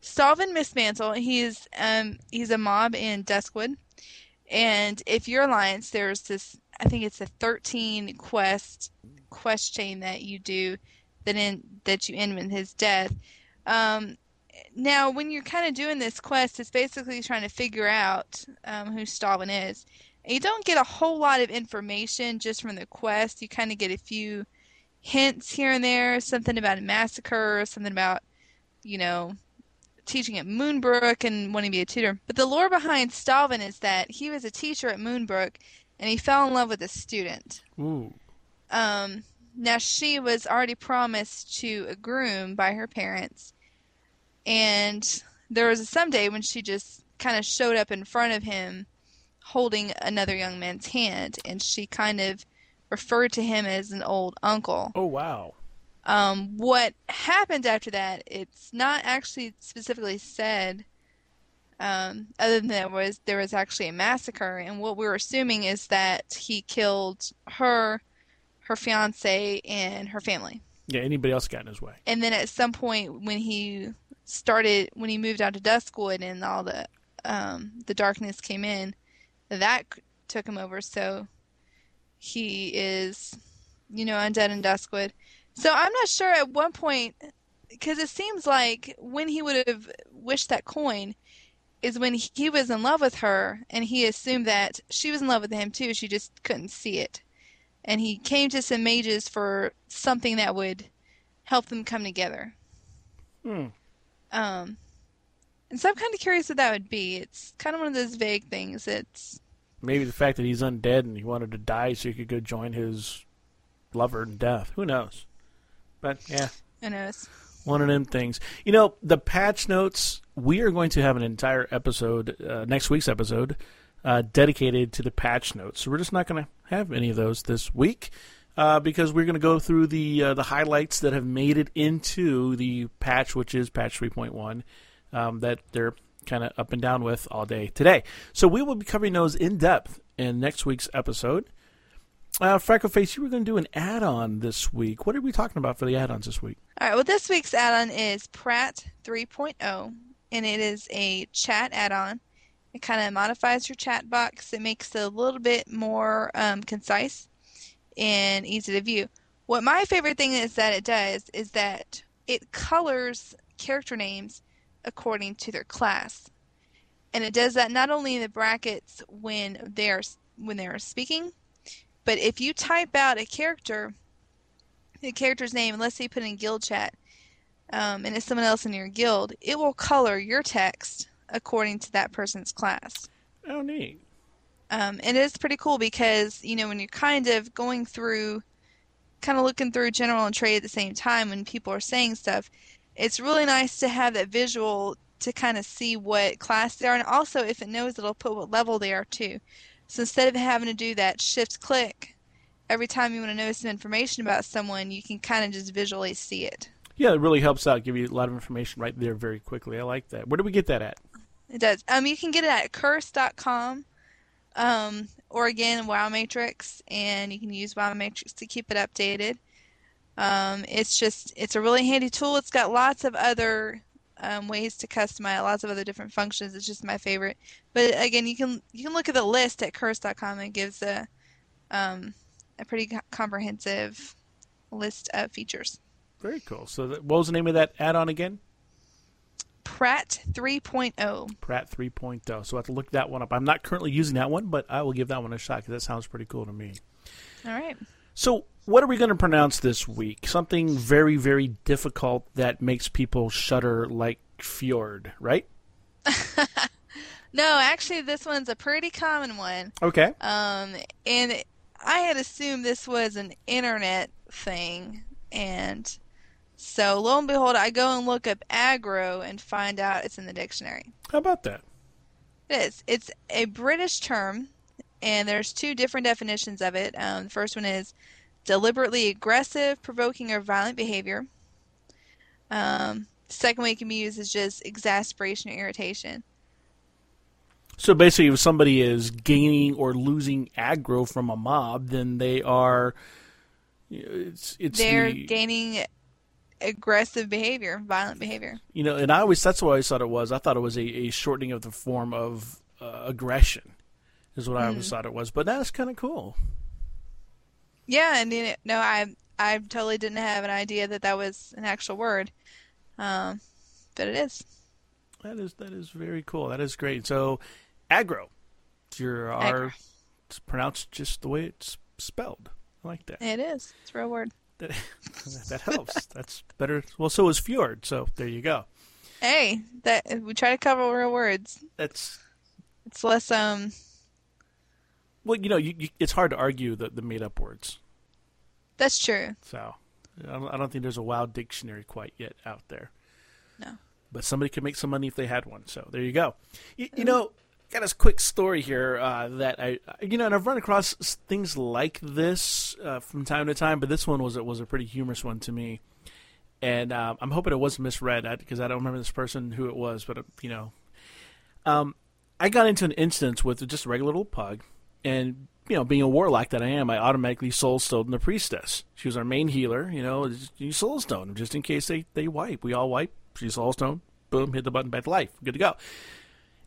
[SPEAKER 2] Stalvan Mistmantle. He's um he's a mob in Duskwood, and if you're Alliance, there's this. I think it's a 13 quest quest chain that you do that in that you end with his death. Um, now, when you're kind of doing this quest, it's basically trying to figure out um, who Stalvan is. And you don't get a whole lot of information just from the quest. You kind of get a few hints here and there, something about a massacre, something about, you know, teaching at Moonbrook and wanting to be a tutor. But the lore behind Stalvan is that he was a teacher at Moonbrook and he fell in love with a student.
[SPEAKER 1] Ooh.
[SPEAKER 2] Um, now she was already promised to a groom by her parents, and there was a someday when she just kind of showed up in front of him holding another young man's hand, and she kind of referred to him as an old uncle.
[SPEAKER 1] Oh wow.
[SPEAKER 2] Um, what happened after that? It's not actually specifically said. Um, other than that, was there was actually a massacre, and what we're assuming is that he killed her, her fiance, and her family.
[SPEAKER 1] Yeah, anybody else got in his way.
[SPEAKER 2] And then at some point, when he started, when he moved out to Duskwood, and all the um, the darkness came in, that took him over. So he is, you know, undead in Duskwood. So I'm not sure at one point, because it seems like when he would have wished that coin is when he was in love with her, and he assumed that she was in love with him too. She just couldn't see it, and he came to some mages for something that would help them come together.
[SPEAKER 1] Hmm.
[SPEAKER 2] Um, and so I'm kind of curious what that would be. It's kind of one of those vague things. It's
[SPEAKER 1] Maybe the fact that he's undead and he wanted to die so he could go join his lover in death. Who knows? But yeah.
[SPEAKER 2] Who knows?
[SPEAKER 1] One of them things. You know, the patch notes, we are going to have an entire episode, uh, next week's episode, uh, dedicated to the patch notes. So we're just not going to have any of those this week. Uh, because we're going to go through the uh, the highlights that have made it into the patch, which is patch 3.1, um, that they're kind of up and down with all day today. So we will be covering those in depth in next week's episode. Uh, Freckleface, you were going to do an add-on this week. What are we talking about for the add-ons this week?
[SPEAKER 2] All right. Well, this week's add-on is Prat 3.0, and it is a chat add-on. It kind of modifies your chat box. It makes it a little bit more um, concise and easy to view. What my favorite thing is that it does is that it colors character names according to their class. And it does that not only in the brackets when they're when they're speaking, but if you type out a character, the character's name, and let's say you put in guild chat, um, and it's someone else in your guild, it will color your text according to that person's class.
[SPEAKER 1] Oh, neat.
[SPEAKER 2] Um, and it's pretty cool because you know when you're kind of going through, kind of looking through general and trade at the same time when people are saying stuff, it's really nice to have that visual to kind of see what class they are, and also if it knows, it'll put what level they are too. So instead of having to do that shift click every time you want to know some information about someone, you can kind of just visually see it.
[SPEAKER 1] Yeah, it really helps out, give you a lot of information right there very quickly. I like that. Where do we get that at?
[SPEAKER 2] It does. Um, you can get it at curse.com, um, or again WowMatrix, and you can use WowMatrix to keep it updated. Um, it's just it's a really handy tool. It's got lots of other um, ways to customize, lots of other different functions. It's just my favorite. But again, you can you can look at the list at curse.com. It gives a um, a pretty comprehensive list of features.
[SPEAKER 1] Very cool. So, that, what was the name of that add-on again?
[SPEAKER 2] Prat 3.0.
[SPEAKER 1] Prat 3.0. So I have to look that one up. I'm not currently using that one, but I will give that one a shot because that sounds pretty cool to me.
[SPEAKER 2] All right.
[SPEAKER 1] So, what are we going to pronounce this week? Something very, very difficult that makes people shudder like Fjord, right?
[SPEAKER 2] no, actually, this one's a pretty common one.
[SPEAKER 1] Okay.
[SPEAKER 2] Um, and I had assumed this was an internet thing, and so lo and behold, I go and look up aggro and find out it's in the dictionary.
[SPEAKER 1] How about that?
[SPEAKER 2] It is. It's a British term, and there's two different definitions of it. Um, the first one is deliberately aggressive, provoking, or violent behavior. Um, the second way it can be used is just exasperation or irritation.
[SPEAKER 1] So basically, if somebody is gaining or losing aggro from a mob, then they are. It's it's
[SPEAKER 2] they're
[SPEAKER 1] the,
[SPEAKER 2] gaining aggressive behavior, violent behavior.
[SPEAKER 1] You know, and I always that's what I always thought it was. I thought it was a, a shortening of the form of uh, aggression, is what mm. I always thought it was. But that's kind of cool.
[SPEAKER 2] Yeah, and you know, no, I I totally didn't have an idea that that was an actual word, um, but it is.
[SPEAKER 1] That is that is very cool. That is great. So, aggro, your are it's pronounced just the way it's spelled. I like that.
[SPEAKER 2] It is. It's a real word.
[SPEAKER 1] That that helps. That's better. Well, so is fjord. So there you go.
[SPEAKER 2] Hey, that we try to cover real words.
[SPEAKER 1] That's
[SPEAKER 2] it's less um.
[SPEAKER 1] Well, you know, you, you, it's hard to argue the the made up words.
[SPEAKER 2] That's true.
[SPEAKER 1] So, I don't, I don't think there's a WoW dictionary quite yet out there.
[SPEAKER 2] No.
[SPEAKER 1] But somebody could make some money if they had one. So there you go. You, you know, got a quick story here uh, that I, you know, and I've run across things like this uh, from time to time, but this one was was a pretty humorous one to me, and uh, I'm hoping it wasn't misread because I don't remember this person who it was, but uh, you know, um, I got into an instance with just a regular little pug, and you know, being a warlock that I am, I automatically soulstoned the priestess. She was our main healer, you know, you soulstone just in case they they wipe. We all wipe. She soulstone, boom, hit the button, back to life, good to go.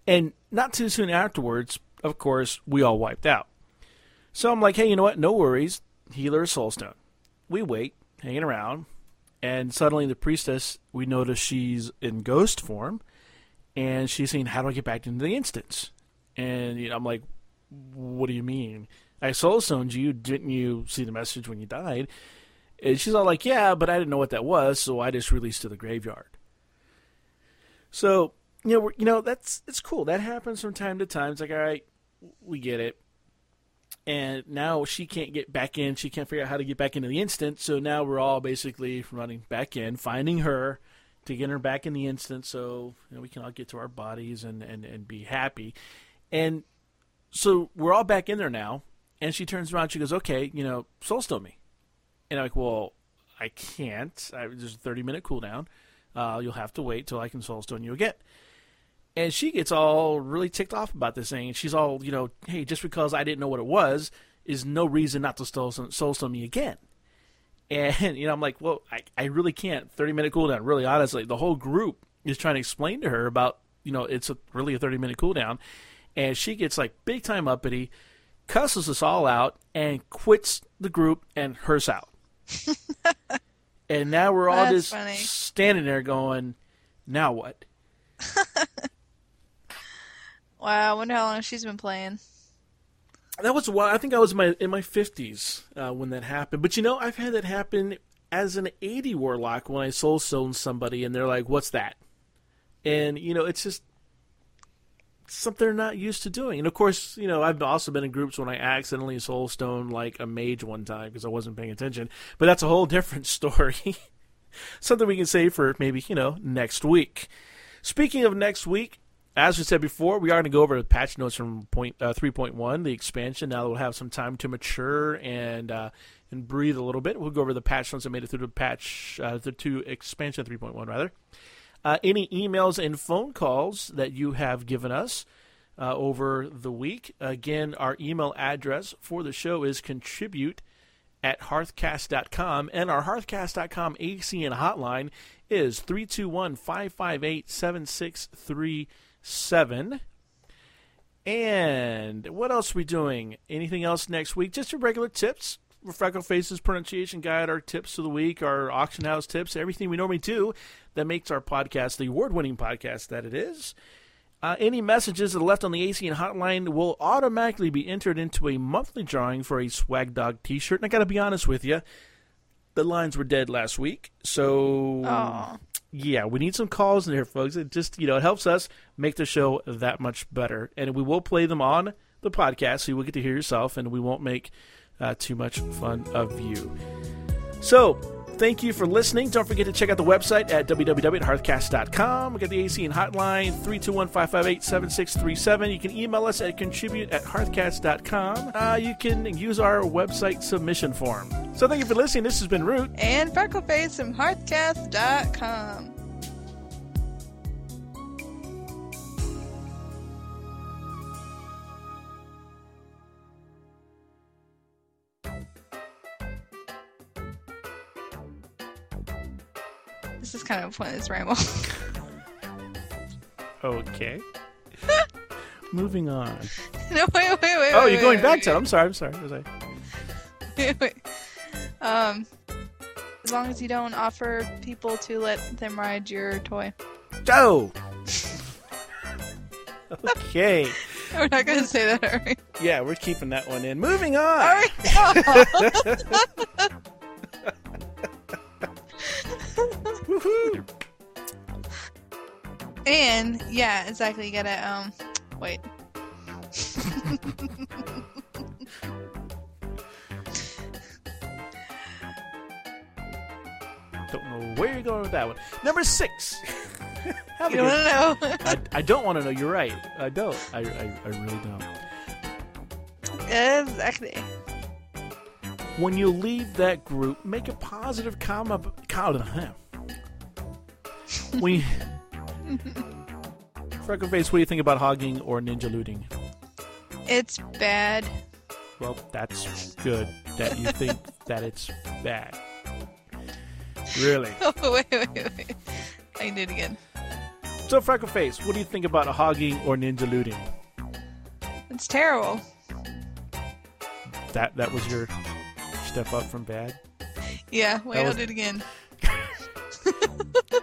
[SPEAKER 1] And not too soon afterwards, of course, we all wiped out. So I'm like, hey, you know what? No worries. Healer Soulstone. We wait, hanging around, and suddenly the priestess, we notice she's in ghost form, and she's saying, how do I get back into the instance? And you know, I'm like, what do you mean? I soulstoned you. Didn't you see the message when you died? And she's all like, yeah, but I didn't know what that was, so I just released to the graveyard. So you know, you know that's it's cool. That happens from time to time. It's like, all right, we get it. And now she can't get back in. She can't figure out how to get back into the instant. So now we're all basically running back in, finding her to get her back in the instant, so you know, we can all get to our bodies and, and, and be happy. And so we're all back in there now. And she turns around. She goes, "Okay, you know, soulstone me." And I'm like, "Well, I can't. I, there's a 30 minute cooldown. Uh, you'll have to wait till I can soulstone you again." And she gets all really ticked off about this thing. And she's all, you know, hey, just because I didn't know what it was is no reason not to soul, soul me again. And, you know, I'm like, well, I, I really can't. 30 minute cooldown. Really, honestly, the whole group is trying to explain to her about, you know, it's a, really a 30 minute cooldown. And she gets like big time uppity, cusses us all out, and quits the group and hers out. and now we're all
[SPEAKER 2] That's
[SPEAKER 1] just
[SPEAKER 2] funny.
[SPEAKER 1] standing there going, "Now what?"
[SPEAKER 2] Wow, I wonder how long she's been playing.
[SPEAKER 1] That was why I think I was in my in my fifties uh, when that happened. But you know, I've had that happen as an eighty warlock when I soul stone somebody, and they're like, "What's that?" And you know, it's just something they're not used to doing. And of course, you know, I've also been in groups when I accidentally soul stone like a mage one time because I wasn't paying attention. But that's a whole different story. something we can save for maybe you know next week. Speaking of next week, as we said before, we are going to go over the patch notes from point uh, 3.1, the expansion. Now that we'll have some time to mature and uh, and breathe a little bit, we'll go over the patch notes that made it through the patch uh, the to expansion 3.1 rather. Uh, any emails and phone calls that you have given us uh, over the week. Again, our email address for the show is contribute at hearthcast.com, and our hearthcast.com ACN hotline is 321 558 7637. And what else are we doing? Anything else next week? Just your regular tips. Freckleface's pronunciation guide, our tips of the week, our auction house tips, everything we normally do that makes our podcast the award winning podcast that it is. Uh, any messages that are left on the ACN hotline will automatically be entered into a monthly drawing for a Swag Dog t shirt. And I got to be honest with you, the lines were dead last week. So,
[SPEAKER 2] Aw.
[SPEAKER 1] yeah, we need some calls in here, folks. It just, you know, it helps us make the show that much better. And we will play them on the podcast, so you will get to hear yourself, and we won't make uh, too much fun of you. So, thank you for listening. Don't forget to check out the website at www.hearthcast.com. We got the ACN hotline 321 558 7637. You can email us at contribute at hearthcast.com. Uh, you can use our website submission form. So, thank you for listening. This has been Root.
[SPEAKER 2] And Freckleface from Hearthcast.com. This is kind of a pointless ramble.
[SPEAKER 1] Okay. Moving on.
[SPEAKER 2] no, wait, wait, wait.
[SPEAKER 1] Oh,
[SPEAKER 2] wait,
[SPEAKER 1] you're going
[SPEAKER 2] wait,
[SPEAKER 1] back
[SPEAKER 2] wait,
[SPEAKER 1] to it. I'm sorry. I'm sorry. Was I?
[SPEAKER 2] wait, wait. Um, as long as you don't offer people to let them ride your toy.
[SPEAKER 1] Oh! okay.
[SPEAKER 2] We're not gonna say that, are we?
[SPEAKER 1] Yeah, we're keeping that one in. Moving on.
[SPEAKER 2] All right.
[SPEAKER 1] Woohoo.
[SPEAKER 2] and yeah, exactly. You gotta um, wait.
[SPEAKER 1] Don't know where you're going with that one. Number six. Have
[SPEAKER 2] You wanna know?
[SPEAKER 1] I, I don't want to know. You're right. I don't. I, I, I really don't.
[SPEAKER 2] exactly.
[SPEAKER 1] When you leave that group, make a positive comment. comment you, Freckleface, what do you think about hogging or ninja looting?
[SPEAKER 2] It's bad.
[SPEAKER 1] Well, that's good that you think that it's bad. Really?
[SPEAKER 2] Oh wait, wait, wait. I can do it again.
[SPEAKER 1] So, Freckleface, what do you think about hogging or ninja looting?
[SPEAKER 2] It's terrible.
[SPEAKER 1] That that was your step up from bad.
[SPEAKER 2] Yeah. Wait,
[SPEAKER 1] That
[SPEAKER 2] I'll
[SPEAKER 1] was-
[SPEAKER 2] do it again.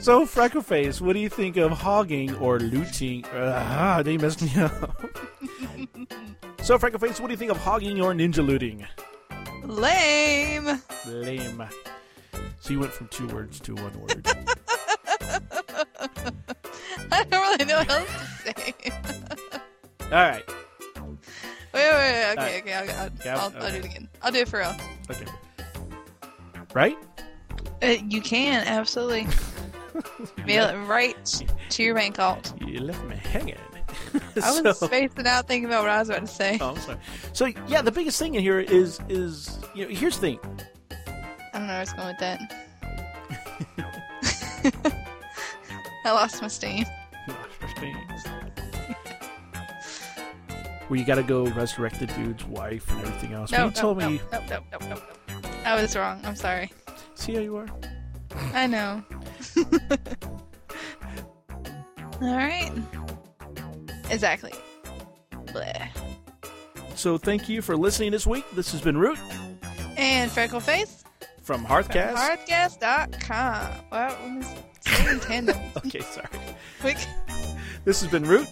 [SPEAKER 1] So, Freckleface, what do you think of hogging or looting? Ah, they messed me up. so, Freckleface, what do you think of hogging or ninja looting?
[SPEAKER 2] Lame.
[SPEAKER 1] Lame. So you went from two words to one word.
[SPEAKER 2] I don't really know what else to say.
[SPEAKER 1] All right.
[SPEAKER 2] Wait, wait, wait. Okay,
[SPEAKER 1] Alright.
[SPEAKER 2] okay. I'll, I'll,
[SPEAKER 1] Yeah,
[SPEAKER 2] I'll, I'll do it again. I'll do it for real.
[SPEAKER 1] Okay. Right?
[SPEAKER 2] Uh, you can absolutely mail it right to your bank alt.
[SPEAKER 1] You left me hanging.
[SPEAKER 2] I was
[SPEAKER 1] So-
[SPEAKER 2] spacing out thinking about what I was about to say.
[SPEAKER 1] Oh, I'm sorry. So yeah, the biggest thing in here is is you know here's the thing.
[SPEAKER 2] I don't know where I was going with that. I lost my steam. Lost your steam.
[SPEAKER 1] Where you got to go resurrect the dude's wife and everything else.
[SPEAKER 2] No, no,
[SPEAKER 1] told
[SPEAKER 2] no,
[SPEAKER 1] me.
[SPEAKER 2] no, no, no, no, no. I was wrong. I'm sorry.
[SPEAKER 1] See how you are.
[SPEAKER 2] I know. All right. Exactly. Bleh.
[SPEAKER 1] So thank you for listening this week. This has been Root
[SPEAKER 2] And Freckleface
[SPEAKER 1] from
[SPEAKER 2] from
[SPEAKER 1] Hearthcast.
[SPEAKER 2] Hearthcast.com. Wow, we must in tandem.
[SPEAKER 1] okay, sorry.
[SPEAKER 2] Quick.
[SPEAKER 1] This has been Root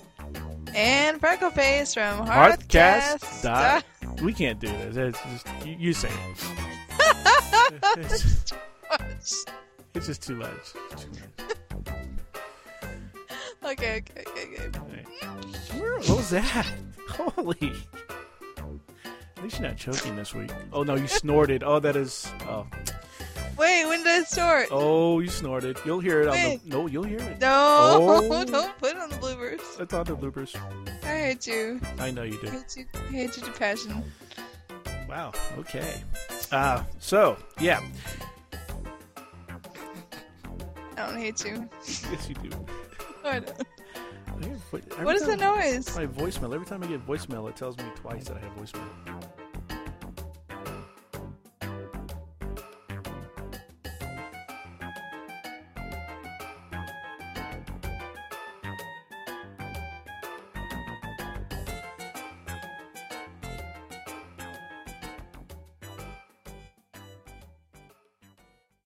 [SPEAKER 2] And Freckleface from
[SPEAKER 1] Hearthcast.
[SPEAKER 2] Hearthcast.
[SPEAKER 1] Dot. We can't do this. It's just you, you say it. It's, just too much. Too much.
[SPEAKER 2] okay, okay, okay, okay.
[SPEAKER 1] Right. Where- What was that? Holy. At least you're not choking this week. Oh no, you snorted. Oh, that is. Oh,
[SPEAKER 2] Wait, when did it start?
[SPEAKER 1] oh, you snorted. You'll hear it on the. No, you'll hear it.
[SPEAKER 2] No,
[SPEAKER 1] Oh.
[SPEAKER 2] don't put it on the bloopers.
[SPEAKER 1] It's on the bloopers.
[SPEAKER 2] I hate you.
[SPEAKER 1] I know you do.
[SPEAKER 2] I hate you. I hate you to passion.
[SPEAKER 1] Wow. Okay. Uh, so yeah.
[SPEAKER 2] I don't hate you.
[SPEAKER 1] Yes, you do.
[SPEAKER 2] I don't.
[SPEAKER 1] I hear vo- every
[SPEAKER 2] What is
[SPEAKER 1] time-
[SPEAKER 2] the noise?
[SPEAKER 1] My voicemail. Every time I get voicemail, it tells me twice that I have voicemail.